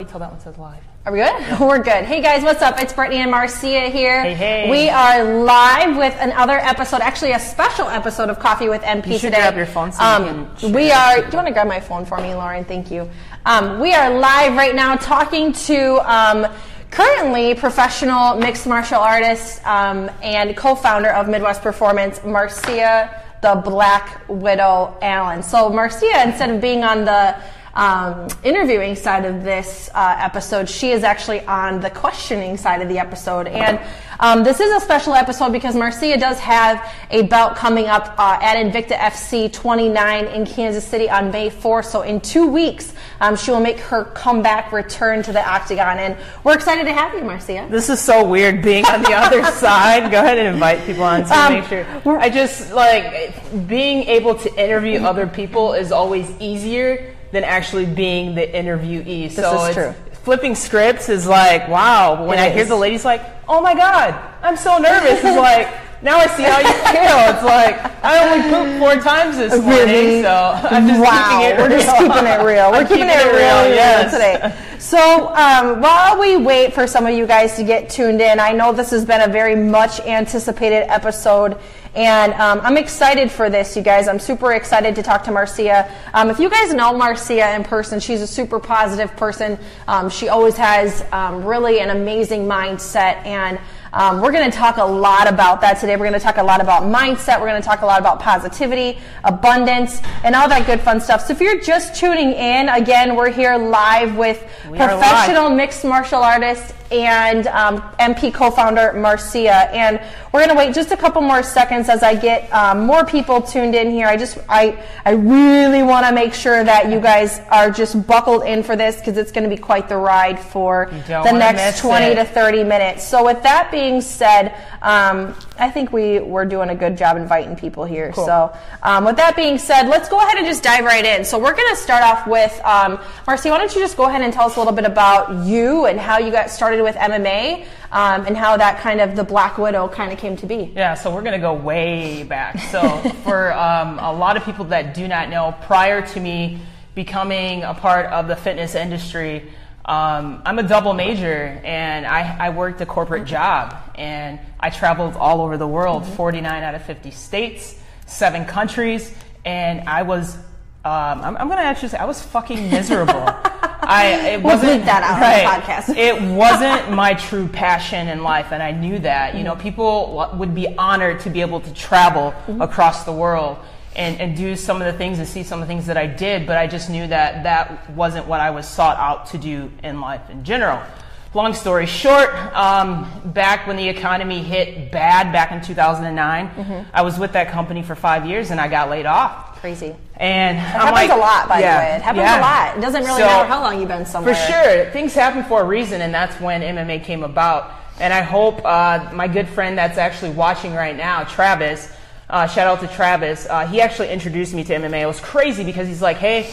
Wait till that one says live. Are we good? We're good. Hey guys, what's up? It's Brittany and Marcia here. Hey, hey. We are live with another episode, actually a special episode of Coffee with MP You should today. grab your phone so um, we are. Do you want to grab my phone for me, Lauren? Thank you. Um, we are live right now talking to um, currently professional mixed martial artist um, and co-founder of Midwest Performance, Marcia the Black Widow Allen. So Marcia, instead of being on the um, interviewing side of this uh, episode, she is actually on the questioning side of the episode. And um, this is a special episode because Marcia does have a bout coming up uh, at Invicta FC 29 in Kansas City on May 4th. So in two weeks, um, she will make her comeback return to the octagon. And we're excited to have you, Marcia. This is so weird being on the other side. Go ahead and invite people on to Um, make sure. I just like being able to interview other people is always easier than actually being the interviewee. so is it's- true. Flipping scripts is like wow. When It I hear is. the ladies like, oh my god, I'm so nervous. It's like. Now I see how you feel. It's like I only pooped four times this morning, so I'm just wow, keeping it real. we're just keeping it real. We're I'm keeping, it real, yes. today. So um, while we wait for some of you guys to get tuned in, I know this has been a very much anticipated episode. And um, I'm excited for this, you guys. I'm super excited to talk to Marcia. Um, if you guys know Marcia in person, she's a super positive person. Um, she always has um, really an amazing mindset. And um, we're going to talk a lot about that today. We're going to talk a lot about mindset. We're going to talk a lot about positivity, abundance, and all that good fun stuff. So if you're just tuning in, again, we're here live with We are live. professional mixed martial artist and um, MP co-founder Marcia. And we're going to wait just a couple more seconds as I get um, more people tuned in here. I just, I, I really want to make sure that you guys are just buckled in for this because it's going to be quite the ride for the next 20 it. to 30 minutes. So with that being said, um, I think we we're doing a good job inviting people here. Cool. So um, with that being said, let's go ahead and just dive right in. So we're going to start off with um, Marcy. Why don't you just go ahead and tell us a little bit about you and how you got started with MMA um, and how that kind of the Black Widow kind of came to be. Yeah, so we're gonna go way back. So for um, a lot of people that do not know, prior to me becoming a part of the fitness industry, um, I'm a double major, and I, I worked a corporate job, and I traveled all over the world, 49 out of 50 states, seven countries, and I was. Um, I'm, I'm gonna actually say I was fucking miserable. I it We'll wasn't that out on the podcast. it wasn't my true passion in life, and I knew that. You know, people wa- would be honored to be able to travel across the world and, and do some of the things and see some of the things that I did, but I just knew that that wasn't what I was sought out to do in life in general. Long story short, um, back when the economy hit bad back in 2009, I was with that company for five years and I got laid off. Crazy. And It I'm happens like, a lot, by yeah, the way. It happens yeah. a lot. It doesn't really So- matter how long you've been somewhere. for sure, things happen for a reason, and that's when MMA came about. And I hope uh, my good friend that's actually watching right now, Travis, uh, shout out to Travis, uh, he actually introduced me to MMA. It was crazy because he's like, hey,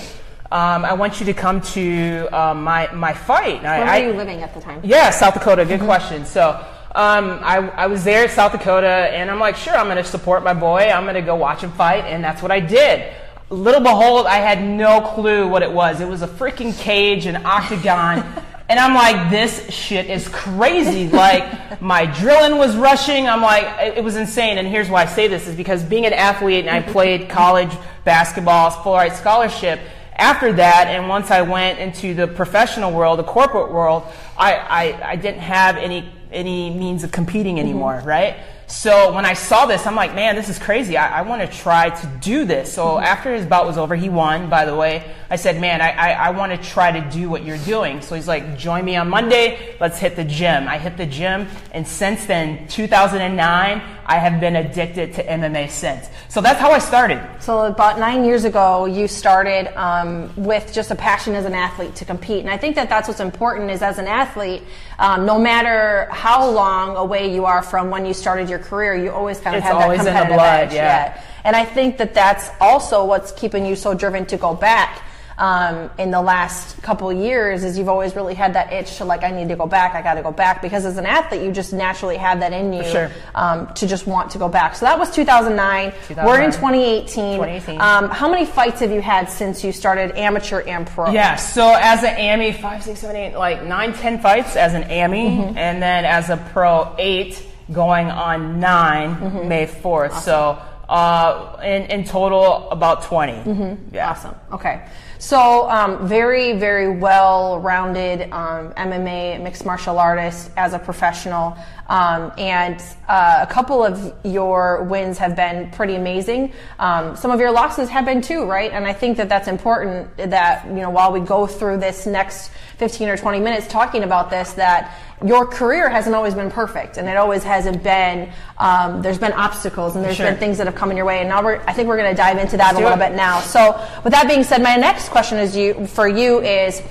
um, I want you to come to uh, my, my fight. Where I- were you living at the time? yeah, South Dakota. Good question. So um, I, I was there at South Dakota, and I'm like, sure, I'm going to support my boy. I'm going to go watch him fight, and that's what I did. Little behold, I had no clue what it was. It was a freaking cage, an octagon. And I'm like, this shit is crazy. Like, my drilling was rushing. I'm like, it, was insane. And here's why I say this is because being an athlete and I played college basketball, full ride scholarship, after that, and once I went into the professional world, the corporate world, I, I, I didn't have any, any means of competing mm-hmm. anymore, right? So when I saw this, I'm like, man, this is crazy. I, I want to try to do this. So after his bout was over, he won, by the way. I said, man, I, I, I want to try to do what you're doing. So he's like, join me on Monday. Let's hit the gym. I hit the gym. And since then, 2009, I have been addicted to MMA since. So that's how I started. So about nine years ago, you started um, with just a passion as an athlete to compete, and I think that that's what's important. Is as an athlete, um, no matter how long away you are from when you started your career, you always kind of It's have that always in the competitive blood, edge. yeah. And I think that that's also what's keeping you so driven to go back. um, in the last couple years is you've always really had that itch to like I need to go back, I got to go back because as an athlete you just naturally have that in you sure. um, to just want to go back. So that was 2009. 2009. We're in 2018. 2018. Um, how many fights have you had since you started amateur and pro? Yeah, so as an AMI, five, six, seven, eight, like nine, ten fights as an AMI, Mm-hmm. and then as a pro, eight going on 9 Mm-hmm. May 4th. So uh, in, in total, about 20. Mm-hmm. Awesome. Okay. So, um, very, very well rounded um, MMA mixed martial artist as a professional. Um, and uh, a couple of your wins have been pretty amazing. Um, some of your losses have been too, right? And I think that that's important that, you know, while we go through this next 15 or 20 minutes talking about this, that your career hasn't always been perfect and it always hasn't been, um, there's been obstacles and there's Sure. been things that have come in your way. And now we're, I think we're going to dive into that a little it. bit now. So, with that being said, my next question is you for you is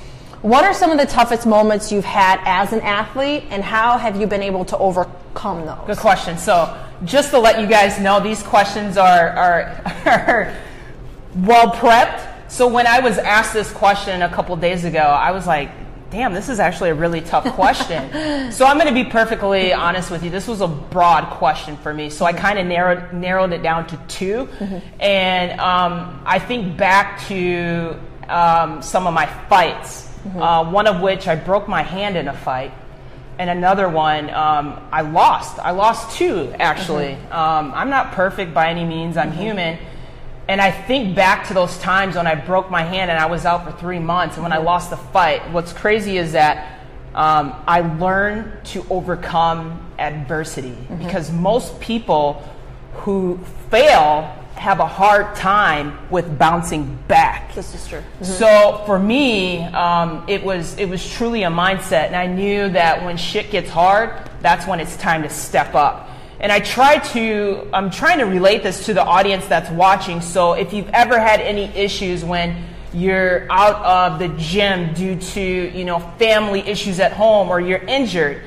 what are some of the toughest moments you've had as an athlete and how have you been able to overcome those? Good question. So, just to let you guys know, these questions are, are, are well prepped. So, when I was asked this question a couple days ago, I was like, damn, this is actually a really tough question. so, I'm going to be perfectly honest with you. This was a broad question for me. So, I kind of narrowed, narrowed it down to 2 And um, I think back to um, some of my fights, uh, one of which I broke my hand in a fight and another one um, I lost. I lost two actually. Um, I'm not perfect by any means. I'm human, and I think back to those times when I broke my hand and I was out for three months, and when I lost the fight. What's crazy is that um, I learned to overcome adversity because most people who fail have a hard time with bouncing back. This is true. So for me, um, it was it was truly a mindset, and I knew that when shit gets hard, that's when it's time to step up. And I try to I'm trying to relate this to the audience that's watching. So if you've ever had any issues when you're out of the gym due to you know family issues at home or you're injured,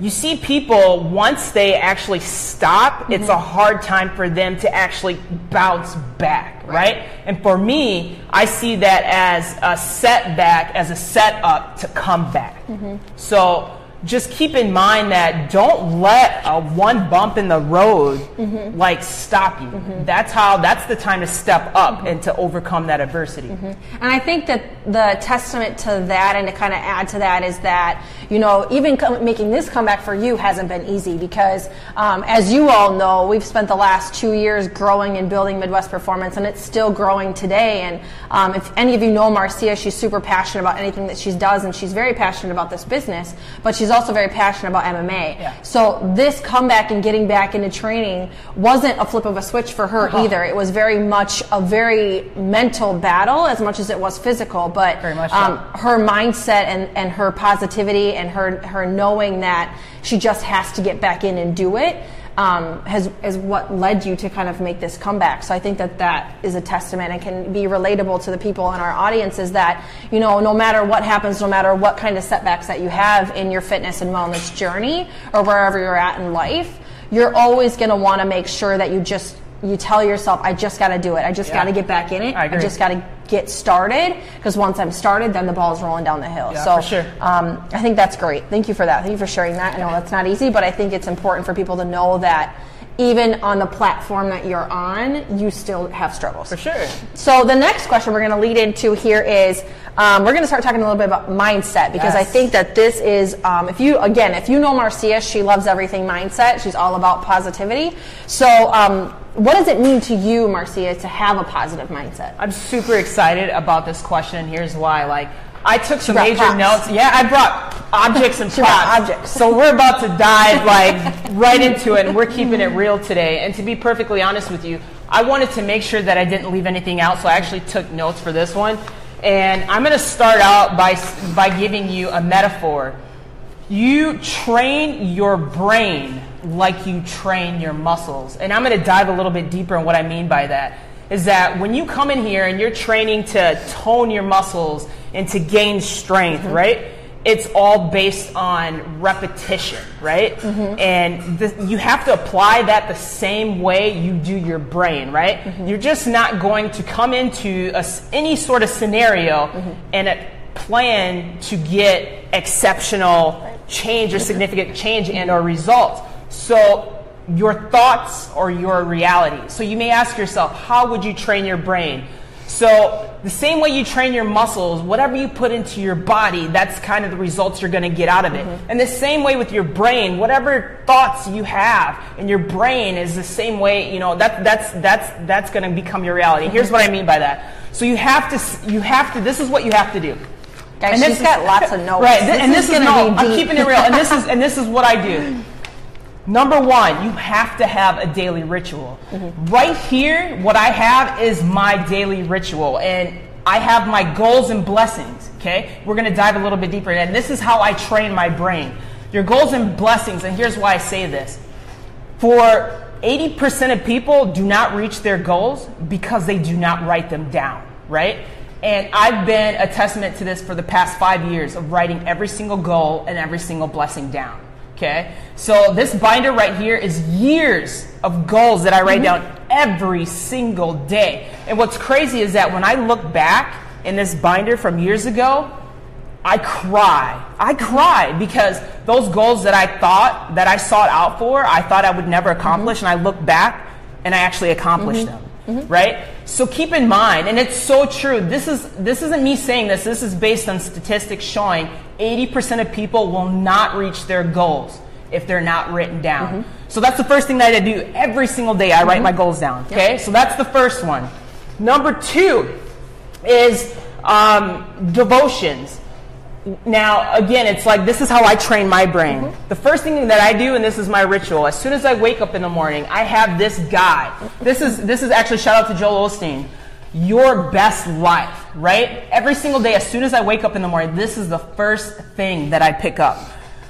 you see people once they actually stop, it's mm-hmm. a hard time for them to actually bounce back, right? And for me, I see that as a setback, as a setup to come back. Mm-hmm. So just keep in mind that don't let a one bump in the road mm-hmm. like stop you. That's how that's the time to step up and to overcome that adversity. And I think that the testament to that and to kind of add to that is that, you know, even com- making this comeback for you hasn't been easy because, um, as you all know, we've spent the last two years growing and building Midwest Performance and it's still growing today. And um, if any of you know Marcia, she's super passionate about anything that she does and she's very passionate about this business, but she's also very passionate about MMA. Yeah. So this comeback and getting back into training wasn't a flip of a switch for her Uh-huh. either. It was very much a very mental battle as much as it was physical. But Very much so. um, her mindset and, and her positivity and her her knowing that she just has to get back in and do it um, has is what led you to kind of make this comeback. So I think that that is a testament and can be relatable to the people in our audience. Is that you know no matter what happens, no matter what kind of setbacks that you have in your fitness and wellness journey or wherever you're at in life, you're always going to want to make sure that you just you tell yourself, I just got to do it. I just Yeah. got to get back in it. I agree. just got to get started because once I'm started, then the ball's rolling down the hill. Yeah, so sure. um, I think that's great. Thank you for that. Thank you for sharing that. I know that's not easy, but I think it's important for people to know that even on the platform that you're on, you still have struggles. For sure. So the next question we're going to lead into here is um, we're going to start talking a little bit about mindset because I think that this is um, if you again if you know Marcia, she loves everything mindset. She's all about positivity. So um, what does it mean to you, Marcia, to have a positive mindset? I'm super excited about this question, and here's why. Like, I took some major props. notes. Yeah, I brought objects and props. objects. So we're about to dive like right into it, and we're keeping it real today. And to be perfectly honest with you, I wanted to make sure that I didn't leave anything out, so I actually took notes for this one. And I'm going to start out by by giving you a metaphor. You train your brain like you train your muscles. And I'm going to dive a little bit deeper in what I mean by that. Is that when you come in here and you're training to tone your muscles and to gain strength, right? it's all based on repetition, right? Mm-hmm. And the, you have to apply that the same way you do your brain, right? Mm-hmm. You're just not going to come into a any sort of scenario Mm-hmm. and a plan to get exceptional change or significant change and or results. So your thoughts or your reality. So you may ask yourself, how would you train your brain? So the same way you train your muscles, whatever you put into your body, that's kind of the results you're going to get out of it. Mm-hmm. And the same way with your brain, whatever thoughts you have in your brain is the same way, you know, that, that's, that's, that's going to become your reality. Mm-hmm. Here's what I mean by that. So you have to, you have to, this is what you have to do. Guys, And this she's is- got lots of notes. Right, th- and this is, gonna no, I'm keeping it real. And this is and this is what I do. Number one, you have to have a daily ritual. Mm-hmm. Right here, what I have is my daily ritual, and I have my goals and blessings. Okay, we're gonna dive a little bit deeper, and this is how I train my brain. Your goals and blessings, and here's why I say this: for 80% of people do not reach their goals because they do not write them down, right? And I've been a testament to this for the past five years of writing every single goal and every single blessing down. Okay? So this binder right here is years of goals that I write mm-hmm. down every single day. And what's crazy is that when I look back in this binder from years ago, I cry. I cry because those goals that I thought that I sought out for, I thought I would never mm-hmm. accomplish, and I look back and I actually accomplished mm-hmm. them. Right? So keep in mind, and it's so true. This is this isn't me saying this. This is based on statistics showing 80% of people will not reach their goals if they're not written down. So that's the first thing that I do every single day. I write my goals down. Okay? So that's the first one. Number two is um, devotions. Now, again, it's like this is how I train my brain. Mm-hmm. The first thing that I do, and this is my ritual, as soon as I wake up in the morning, I have this guide. This is this is actually shout out to Joel Osteen. Your best life, right? Every single day, as soon as I wake up in the morning, this is the first thing that I pick up.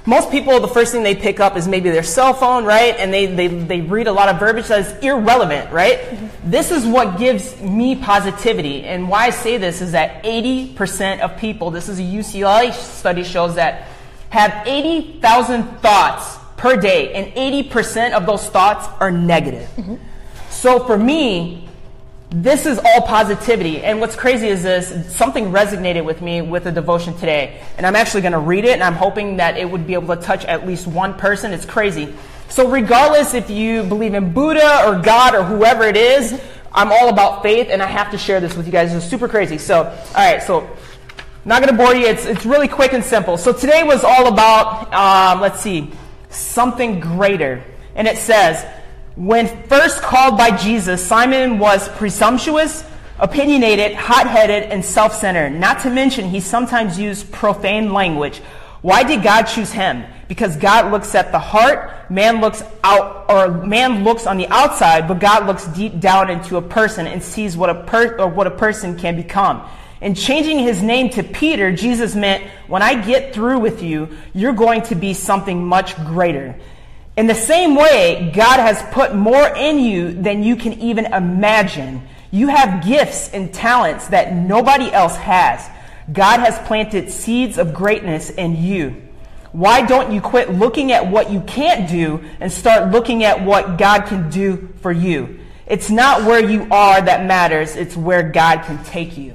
Most people, the first thing they pick up is maybe their cell phone, right? And they, they, they read a lot of verbiage that is irrelevant, right? This is what gives me positivity. And why I say this is that 80% of people, this is a UCLA study shows that have 80,000 thoughts per day, and 80% of those thoughts are negative. Mm-hmm. So for me, this is all positivity. And what's crazy is this something resonated with me with the devotion today. And I'm actually going to read it, and I'm hoping that it would be able to touch at least one person. It's crazy. So, regardless if you believe in Buddha or God or whoever it is, I'm all about faith, and I have to share this with you guys. It's super crazy. So, all right, so not going to bore you. It's, it's really quick and simple. So today was all about, um, let's see, something greater. And it says, when first called by Jesus, Simon was presumptuous, opinionated, hot headed, and self centered. Not to mention, he sometimes used profane language. Why did God choose him? Because God looks at the heart, man looks out, or man looks on the outside, but God looks deep down into a person and sees what a per, or what a person can become. In changing his name to Peter, Jesus meant, when I get through with you, you're going to be something much greater. In the same way, God has put more in you than you can even imagine. You have gifts and talents that nobody else has. God has planted seeds of greatness in you. Why don't you quit looking at what you can't do and start looking at what God can do for you? It's not where you are that matters, it's where God can take you.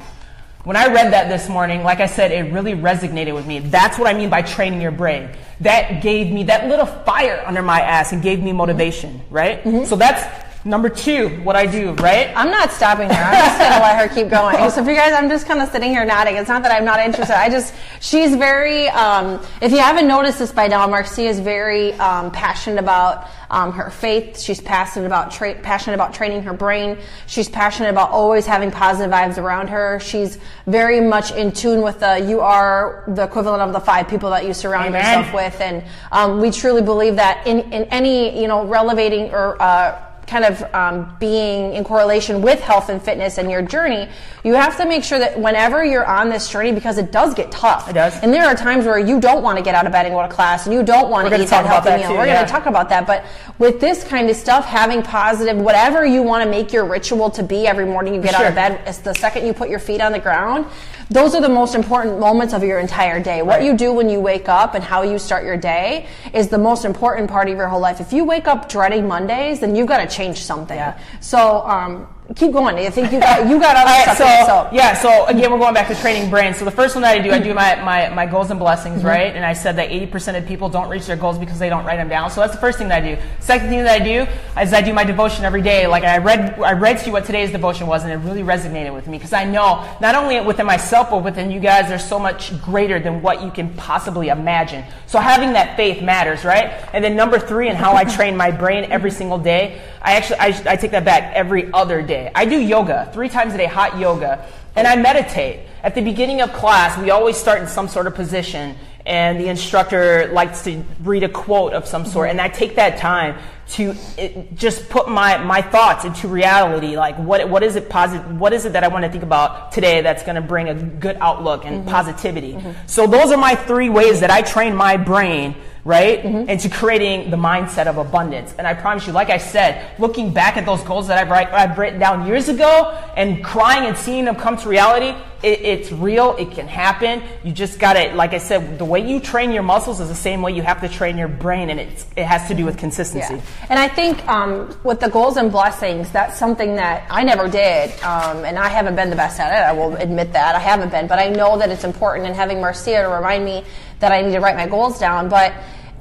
When I read that this morning, like I said, it really resonated with me. That's what I mean by training your brain. That gave me that little fire under my ass and gave me motivation, right? Mm-hmm. So that's number two, what I do, right? I'm not stopping her. I'm just gonna let her keep going. So for you guys, I'm just kind of sitting here nodding. It's not that I'm not interested. I just she's very. Um, if you haven't noticed this by now, Marcia is very um, passionate about um, her faith. She's passionate about tra- passionate about training her brain. She's passionate about always having positive vibes around her. She's very much in tune with the. You are the equivalent of the five people that you surround Amen. yourself with, and um, we truly believe that in in any you know relevating or uh, kind of um, being in correlation with health and fitness and your journey, you have to make sure that whenever you're on this journey, because it does get tough. It does. And there are times where you don't want to get out of bed and go to class, and you don't want to eat that healthy that meal. too, We're yeah. going to talk about that. But with this kind of stuff, having positive, whatever you want to make your ritual to be every morning you get out of bed, it's the second you put your feet on the ground, those are the most important moments of your entire day. What Right. you do when you wake up and how you start your day is the most important part of your whole life. If you wake up dreading Mondays, then you've got to change something. Yeah. So um, keep going. I think you got you got other All right, stuff. so, so yeah, so again, we're going back to training brains. So the first one that I do, I do my, my, my goals and blessings, Mm-hmm. right? And I said that 80% of people don't reach their goals because they don't write them down. So that's the first thing that I do. Second thing that I do is I do my devotion every day. Like I read, I read to you what today's devotion was, and it really resonated with me because I know not only within myself but within you guys, there's so much greater than what you can possibly imagine. So having that faith matters, right? And then number three, and how I train my brain every single day. I actually, I, I take that back every other day. I do yoga three times a day, hot yoga, and I meditate. At the beginning of class, we always start in some sort of position, and the instructor likes to read a quote of some sort, and I take that time to it, just put my, my thoughts into reality. Like, what, what is it positive? What is it that I want to think about today that's going to bring a good outlook and mm-hmm. positivity? Mm-hmm. So those are my three ways that I train my brain right? Mm-hmm. Into creating the mindset of abundance. And I promise you, like I said, looking back at those goals that I've, I've written down years ago and crying and seeing them come to reality, it, it's real. It can happen. You just got to, like I said, the way you train your muscles is the same way you have to train your brain, and it's, it has to do with consistency. Yeah. And I think um, with the goals and blessings, that's something that I never did. Um, and I haven't been the best at it. I will admit that. I haven't been. But I know that it's important, and having Marcia to remind me that I need to write my goals down. But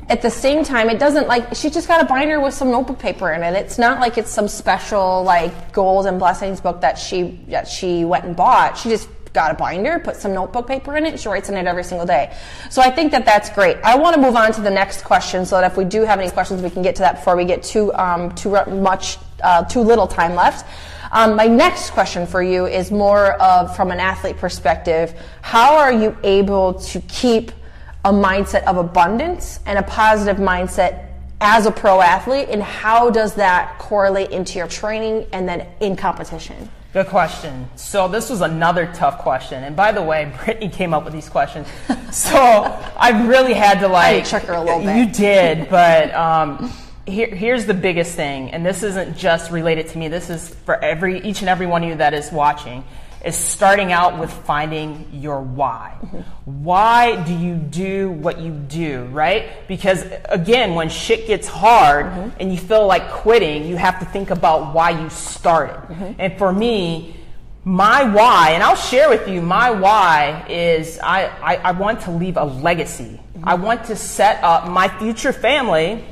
at the same time, it doesn't like, she just got a binder with some notebook paper in it. It's not like it's some special, like, goals and blessings book that she, that she went and bought. She just got a binder, put some notebook paper in it, she writes in it every single day. So I think that that's great. I want to move on to the next question so that if we do have any questions, we can get to that before we get too um, too much uh, too little time left. Um, my next question for you is more of from an athlete perspective. How are you able to keep a mindset of abundance and a positive mindset as a pro athlete, and how does that correlate into your training and then in competition? Good question. So this was another tough question. And by the way, Brittany came up with these questions. So I really had to like. trick her a little bit. You did, but um, here, here's the biggest thing, and this isn't just related to me. This is for every each and every one of you that is watching. Is starting out with finding your why. Why do you do what you do, right? Because again, when shit gets hard and you feel like quitting, you have to think about why you started. And for me, my why, and I'll share with you, my why is I, I, I want to leave a legacy. I want to set up my future family,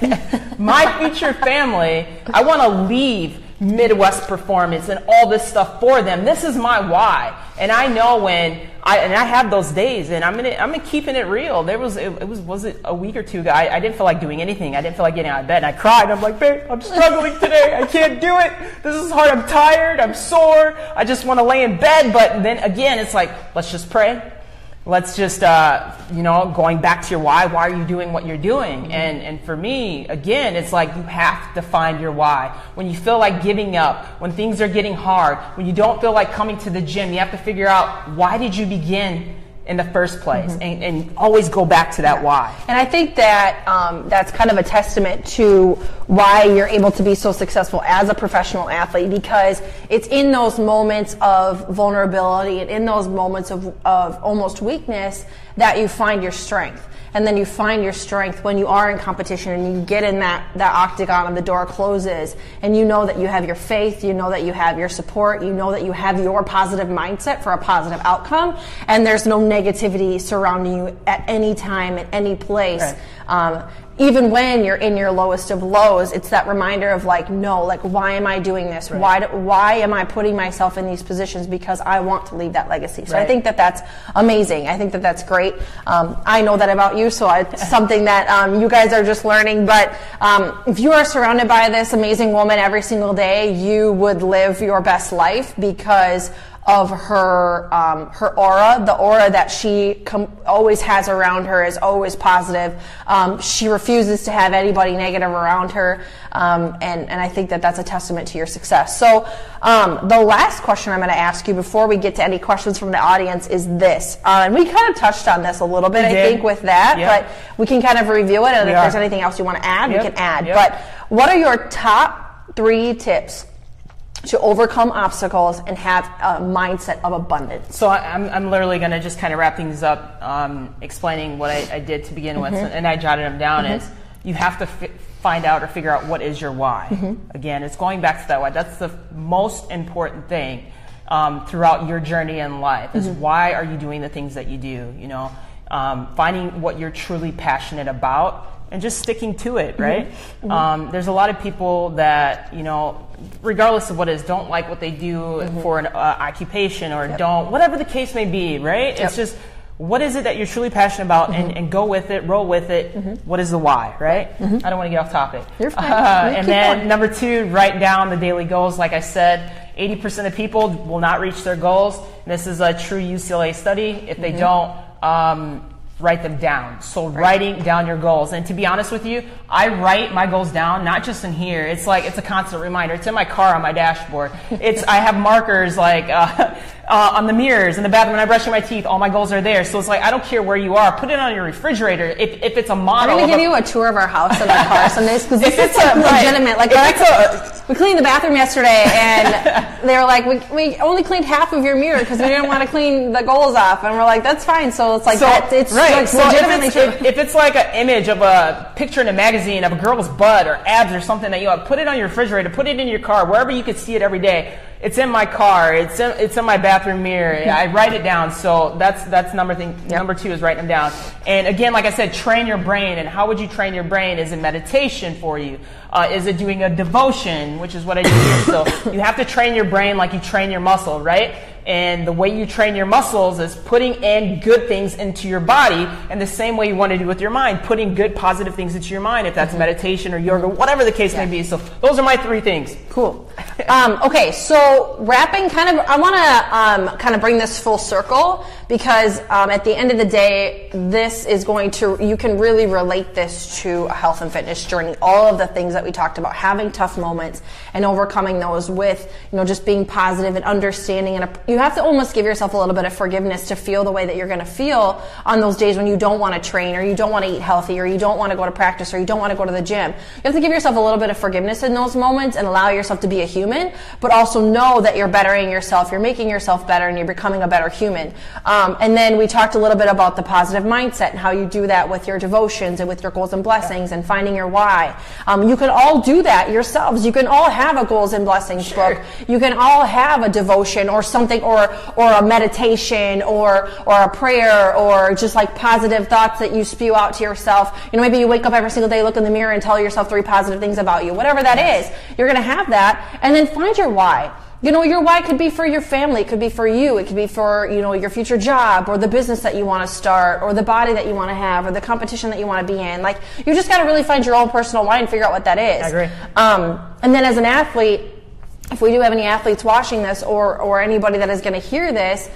my future family, I want to leave Midwest performance and all this stuff for them. This is my why. And I know when I and I have those days and I'm gonna I'm gonna keeping it real. There was it, it was was it a week or two ago. I, I didn't feel like doing anything. I didn't feel like getting out of bed and I cried. I'm like, babe, I'm struggling today. I can't do it. This is hard. I'm tired. I'm sore. I just want to lay in bed. But then again, it's like, let's just pray let's just uh, you know going back to your why why are you doing what you're doing? And and for me again it's like you have to find your why. When you feel like giving up when things are getting hard when you don't feel like coming to the gym you have to figure out why did you begin in the first place and, and always go back to that why And I think that um, that's kind of a testament to why you're able to be so successful as a professional athlete because it's in those moments of vulnerability and in those moments of, of almost weakness that you find your strength. And then you find your strength when you are in competition and you get in that, that octagon and the door closes and you know that you have your faith, you know that you have your support, you know that you have your positive mindset for a positive outcome and there's no negativity surrounding you at any time, at any place. Right. Um, even when you're in your lowest of lows, it's that reminder of like, no, like, why am I doing this? Why, do, why am I putting myself in these positions? Because I want to leave that legacy. So I think that that's amazing. I think that that's great. Um, I know that about you, so it's something that um, you guys are just learning. But um, if you are surrounded by this amazing woman every single day, you would live your best life because of her um, her aura, the aura that she com- always has around her is always positive. Um, she refuses to have anybody negative around her, um, and and I think that that's a testament to your success. So um, the last question I'm going to ask you before we get to any questions from the audience is this, uh, and we kind of touched on this a little bit, I think, with that, Yep. but we can kind of review it, and We if there's anything else you want to add, Yep. we can add. Yep. But what are your top three tips? To overcome obstacles and have a mindset of abundance. So I- I'm, I'm literally going to just kind of wrap things up, um, explaining what I, I did to begin with, Mm-hmm. and I jotted them down. Is you have to fi- find out or figure out what is your why. Mm-hmm. Again, it's going back to that why. That's the most important thing um, throughout your journey in life. Is Mm-hmm. why are you doing the things that you do? You know, um, finding what you're truly passionate about. And just sticking to it, Mm-hmm. right? Um, there's a lot of people that you know, regardless of what it is, don't like what they do Mm-hmm. for an uh, occupation or don't, whatever the case may be, right? Yep. It's just what is it that you're truly passionate about and, and go with it, roll with it. What is the why, right? I don't want to get off topic. You're fine. Uh, and then going. number two, write down the daily goals. Like I said, 80% of people will not reach their goals. This is a true UCLA study. If they don't, um, write them down. So writing down your goals. And to be honest with you, I write my goals down, not just in here. It's like, it's a constant reminder. It's in my car on my dashboard. It's, I have markers like, uh, uh, on the mirrors in the bathroom when I'm brushing my teeth. All my goals are there. So it's like, I don't care where you are. Put it on your refrigerator. If, if it's a I'm model. gonna give a- you a tour of our house and our car some days because this is it's a- legitimate. Like a- we cleaned the bathroom yesterday, and they were like, "We, we only cleaned half of your mirror because we didn't want to clean the goals off." And we're like, "That's fine." So it's like So, that, it's right. like so legitimately if it's, if, if it's like an image of a picture in a magazine of a girl's butt or abs or something that you have, put it on your refrigerator, put it in your car, wherever you could see it every day. It's in my car. It's in, it's in my bathroom mirror. I write it down. So that's that's number thing. Number two is writing them down. And again, like I said, train your brain. And how would you train your brain? Is it meditation for you? Uh, is it doing a devotion, which is what I do here? So you have to train your brain like you train your muscle, right? And the way you train your muscles is putting in good things into your body, and the same way you want to do with your mind, putting good, positive things into your mind, if that's meditation or yoga, whatever the case may be. So those are my three things. Cool. Um, okay, so wrapping kind of, I want to um, kind of bring this full circle because um, at the end of the day, this is going to, you can really relate this to a health and fitness journey. All of the things that we talked about, having tough moments and overcoming those with, you know, just being positive and understanding. And you have to almost give yourself a little bit of forgiveness to feel the way that you're going to feel on those days when you don't want to train or you don't want to eat healthy or you don't want to go to practice or you don't want to go to the gym. You have to give yourself a little bit of forgiveness in those moments and allow yourself to be a human, but also know that you're bettering yourself, you're making yourself better, and you're becoming a better human. Um, and then we talked a little bit about the positive mindset and how you do that with your devotions and with your goals and blessings and finding your why. Um, you can all do that yourselves. You can all have a goals and blessings Sure. book. You can all have a devotion or something, or or a meditation, or or a prayer, or just like positive thoughts that you spew out to yourself. You know, maybe you wake up every single day, look in the mirror, and tell yourself three positive things about you. Whatever that is, you're going to have that, and then find your why. You know, your why could be for your family, it could be for you, it could be for, you know, your future job or the business that you want to start or the body that you want to have or the competition that you want to be in. Like, you just got to really find your own personal why and figure out what that is. I agree. Um, and then as an athlete, if we do have any athletes watching this or, or anybody that is going to hear this,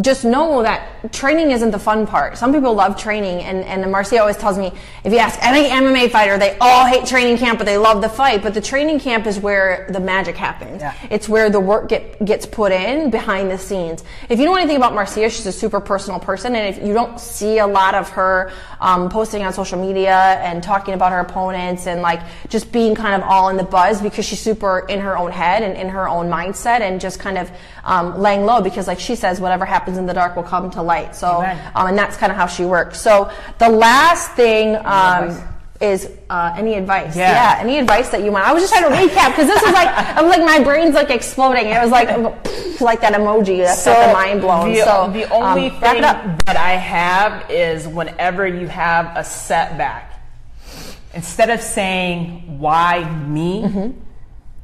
just know that training isn't the fun part. Some people love training, and, and Marcia always tells me if you ask any MMA fighter, they all hate training camp, but they love the fight. But the training camp is where the magic happens. Yeah. It's where the work get, gets put in behind the scenes. If you know anything about Marcia, she's a super personal person, and if you don't see a lot of her um, posting on social media and talking about her opponents and like just being kind of all in the buzz because she's super in her own head and in her own mindset and just kind of um, laying low because, like she says, whatever happens in the dark will come to light. So, um, and that's kind of how she works. So, the last thing. Um, is uh, any advice? Yeah. any advice that you want? I was just trying to recap because this was like I'm like my brain's like exploding. It was like like that emoji that's got the mind blown. The, so the only um, thing that I have is whenever you have a setback, instead of saying "Why me," Mm-hmm.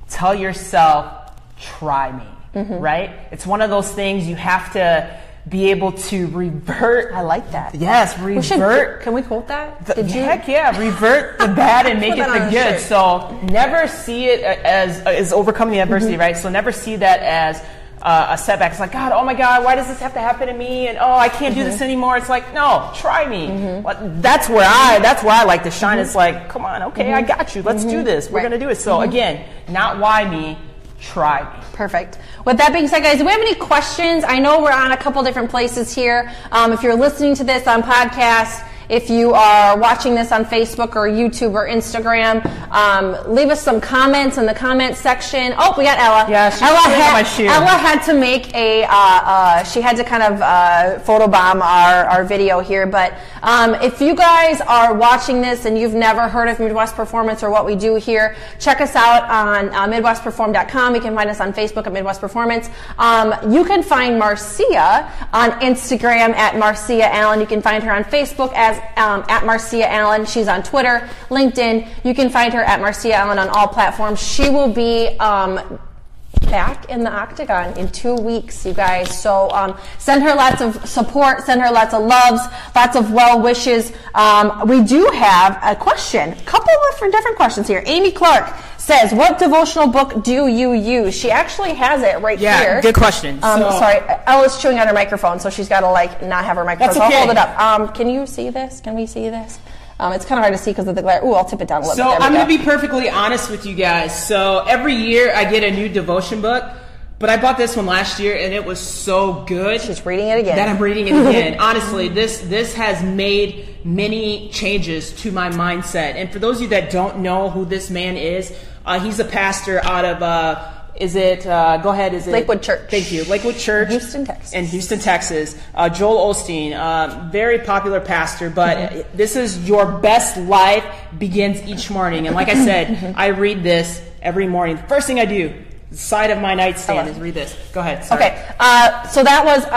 tell yourself "Try me." Mm-hmm. Right? It's one of those things you have to be able to revert. I like that. Yes, We should- revert. can we quote that? The- Did you? heck yeah, revert the bad and make it the good. shirt. So never see it as as overcoming the adversity, Mm-hmm. right? So never see that as uh, a setback. It's like, God, oh my God, why does this have to happen to me? And oh, I can't do Mm-hmm. this anymore. It's like, no, try me. But that's where I that's where I like to shine. It's like, come on, okay, I got you. Let's do this. We're Mm-hmm. Right. gonna do it. So again, not why me, try me. Perfect. With that being said, guys, do we have any questions? I know we're on a couple different places here. Um, if you're listening to this on podcast, if you are watching this on Facebook or YouTube or Instagram, um, leave us some comments in the comment section. Oh, we got Ella. Yeah, Ella had, my shoe. Ella had to make a, uh, uh, she had to kind of uh, photobomb our, our video here. But um, if you guys are watching this and you've never heard of Midwest Performance or what we do here, check us out on uh, MidwestPerform.com. You can find us on Facebook at Midwest Performance. Um, you can find Marcia on Instagram at Marcia Allen. You can find her on Facebook as um, at Marcia Allen. She's on Twitter, LinkedIn. You can find her at Marcia Allen on all platforms. She will be um, back in the octagon in two weeks, you guys. So um, send her lots of support, send her lots of loves, lots of well wishes. Um, we do have a question, a couple of different, different questions here. Amy Clark says, "What devotional book do you use?" She actually has it right Yeah, here. good question. Um, So- sorry, Ella's chewing on her microphone, so she's got to like not have her microphone. That's so I'll okay. hold it up. Um, can you see this? Can we see this? Um, it's kind of hard to see because of the glare. Ooh, I'll tip it down a little So bit. We I'm going to be perfectly honest with you guys. So every year I get a new devotion book, but I bought this one last year and it was so good. She's reading it again. That I'm reading it again. Honestly, this this has made many changes to my mindset. And for those of you that don't know who this man is, uh, he's a pastor out of. Uh, is it? Uh, go ahead. Is it Lakewood Church. Thank you, Lakewood Church, Houston, Texas. in Houston, Texas. Uh, Joel Osteen, uh, very popular pastor, but Mm-hmm. this is your best life begins each morning. And like I said. I read this every morning. First thing I do, side of my nightstand, is read this. Go ahead. sorry. Okay, uh, so that was uh,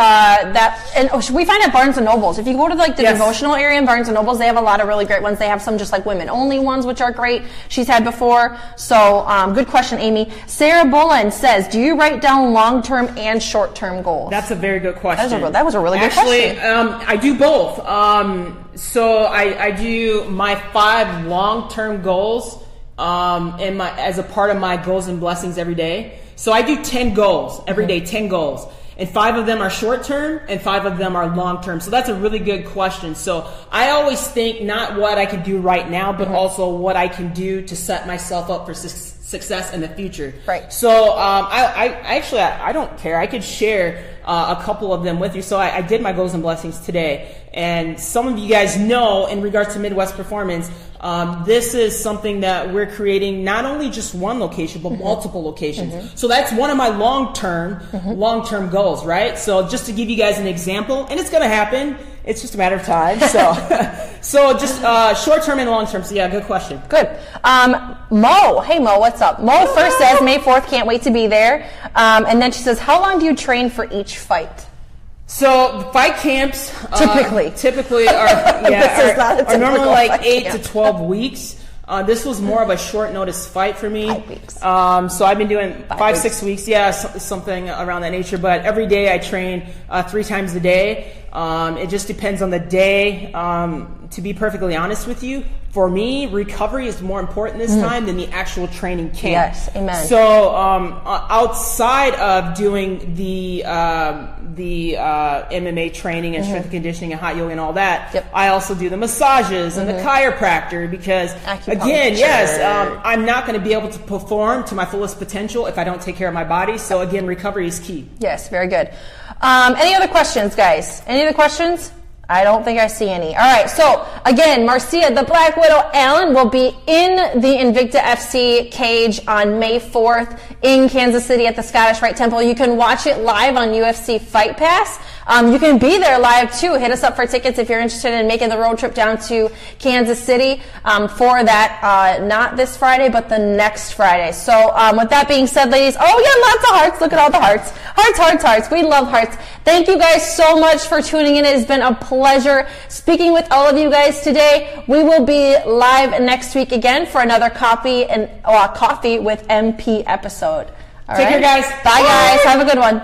that, and oh, we find at Barnes and Nobles. If you go to like the Yes. devotional area in Barnes and Nobles, they have a lot of really great ones. They have some just like women only ones, which are great. She's had before. So, um, good question, Amy. Sarah Bullen says, "Do you write down long term and short term goals?" That's a very good question. That was a- that was a really good Actually, question. um, I do both. Um, so I, I do my five long-term goals um, and my as a part of my goals and blessings every day. So I do ten goals every day, ten goals. And five of them are short term and five of them are long term. So that's a really good question. So I always think not what I can do right now, but also what I can do to set myself up for su- success in the future. Right. So um, I, I actually I, I don't care. I could share uh, a couple of them with you. So I, I did my goals and blessings today, and some of you guys know in regards to Midwest Performance, um, this is something that we're creating not only just one location but multiple locations. So that's one of my long term long term goals, right? So just to give you guys an example, and it's going to happen. It's just a matter of time. So so just uh, short term and long term. So yeah, good question. Good. Um, Mo, hey Mo, what's up? Mo first says May 4th, can't wait to be there. Um, and then she says, how long do you train for each fight? So the fight camps uh, Typically. typically are yeah are, are normally like eight camp. to twelve weeks. Uh, this was more of a short notice fight for me. Five weeks. Um, so I've been doing Five five, weeks. six weeks, yeah, so, something around that nature. But every day I train uh, three times a day. Um, it just depends on the day. Um, to be perfectly honest with you, for me, recovery is more important this time than the actual training camp. Mm. Yes, amen. So um, outside of doing the um, the uh, MMA training and strength and conditioning and hot yoga and all that, Mm-hmm. Yep. Mm-hmm. I also do the massages and the chiropractor because again, yes, um, I'm not going to be able to perform to my fullest potential if I don't take care of my body. So again, recovery is key. Yes, very good. Um, any other questions, guys? Any other questions? I don't think I see any. All right, so again, Marcia, the Black Widow Allen will be in the Invicta FC cage on May 4th in Kansas City at the Scottish Rite Temple. You can watch it live on UFC Fight Pass. Um, you can be there live too. Hit us up for tickets if you're interested in making the road trip down to Kansas City um, for that. Uh, not this Friday, but the next Friday. So um, with that being said, ladies, oh yeah, lots of hearts. Look at all the hearts. Hearts, hearts, hearts. We love hearts. Thank you guys so much for tuning in. It has been a pleasure speaking with all of you guys today. We will be live next week again for another copy and uh, coffee with MP episode. All Take care, right? guys. Bye, guys. Have a good one.